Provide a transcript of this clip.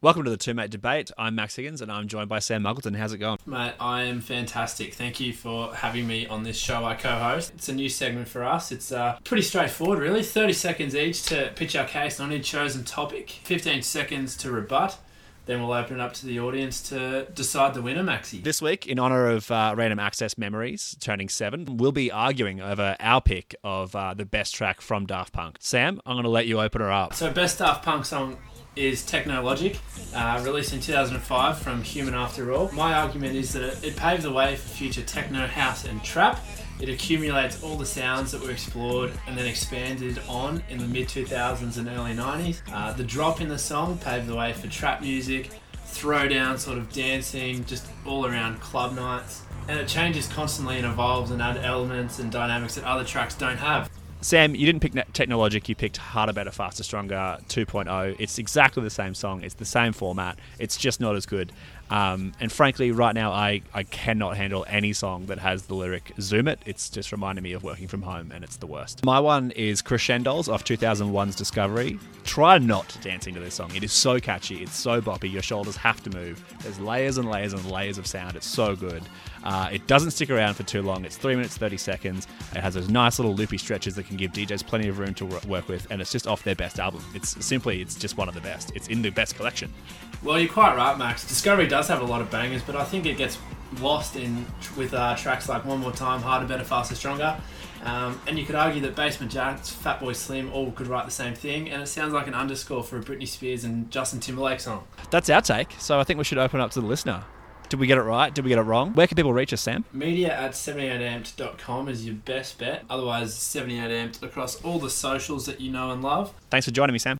Welcome to the Two Mate Debate. I'm Max Higgins and I'm joined by Sam Muggleton. How's it going? Mate, I am fantastic. Thank you for having me on this show I co host. It's a new segment for us. It's uh, pretty straightforward, really. 30 seconds each to pitch our case on any chosen topic, 15 seconds to rebut. Then we'll open it up to the audience to decide the winner, Maxi. This week, in honour of uh, Random Access Memories turning seven, we'll be arguing over our pick of uh, the best track from Daft Punk. Sam, I'm going to let you open her up. So, best Daft Punk song is Technologic, uh, released in 2005 from Human After All. My argument is that it, it paved the way for future techno, house, and trap. It accumulates all the sounds that were explored and then expanded on in the mid 2000s and early 90s. Uh, the drop in the song paved the way for trap music, throwdown sort of dancing, just all around club nights. And it changes constantly and evolves and adds elements and dynamics that other tracks don't have. Sam, you didn't pick Technologic, you picked Harder, Better, Faster, Stronger 2.0. It's exactly the same song, it's the same format, it's just not as good. Um, and frankly, right now, I, I cannot handle any song that has the lyric Zoom It. It's just reminding me of working from home, and it's the worst. My one is Crescendolls off 2001's Discovery. Try not to this song. It is so catchy, it's so boppy, your shoulders have to move. There's layers and layers and layers of sound. It's so good. Uh, it doesn't stick around for too long. It's 3 minutes 30 seconds. It has those nice little loopy stretches that can give DJs plenty of room to work with, and it's just off their best album. It's simply, it's just one of the best. It's in the best collection. Well, you're quite right, Max. Discovery does have a lot of bangers, but I think it gets lost in with uh, tracks like One More Time, Harder, Better, Faster, Stronger. Um, and you could argue that Basement Jaxx, Fatboy Slim all could write the same thing, and it sounds like an underscore for a Britney Spears and Justin Timberlake song. That's our take, so I think we should open up to the listener. Did we get it right? Did we get it wrong? Where can people reach us, Sam? Media at 78amped.com is your best bet. Otherwise, 78amped across all the socials that you know and love. Thanks for joining me, Sam.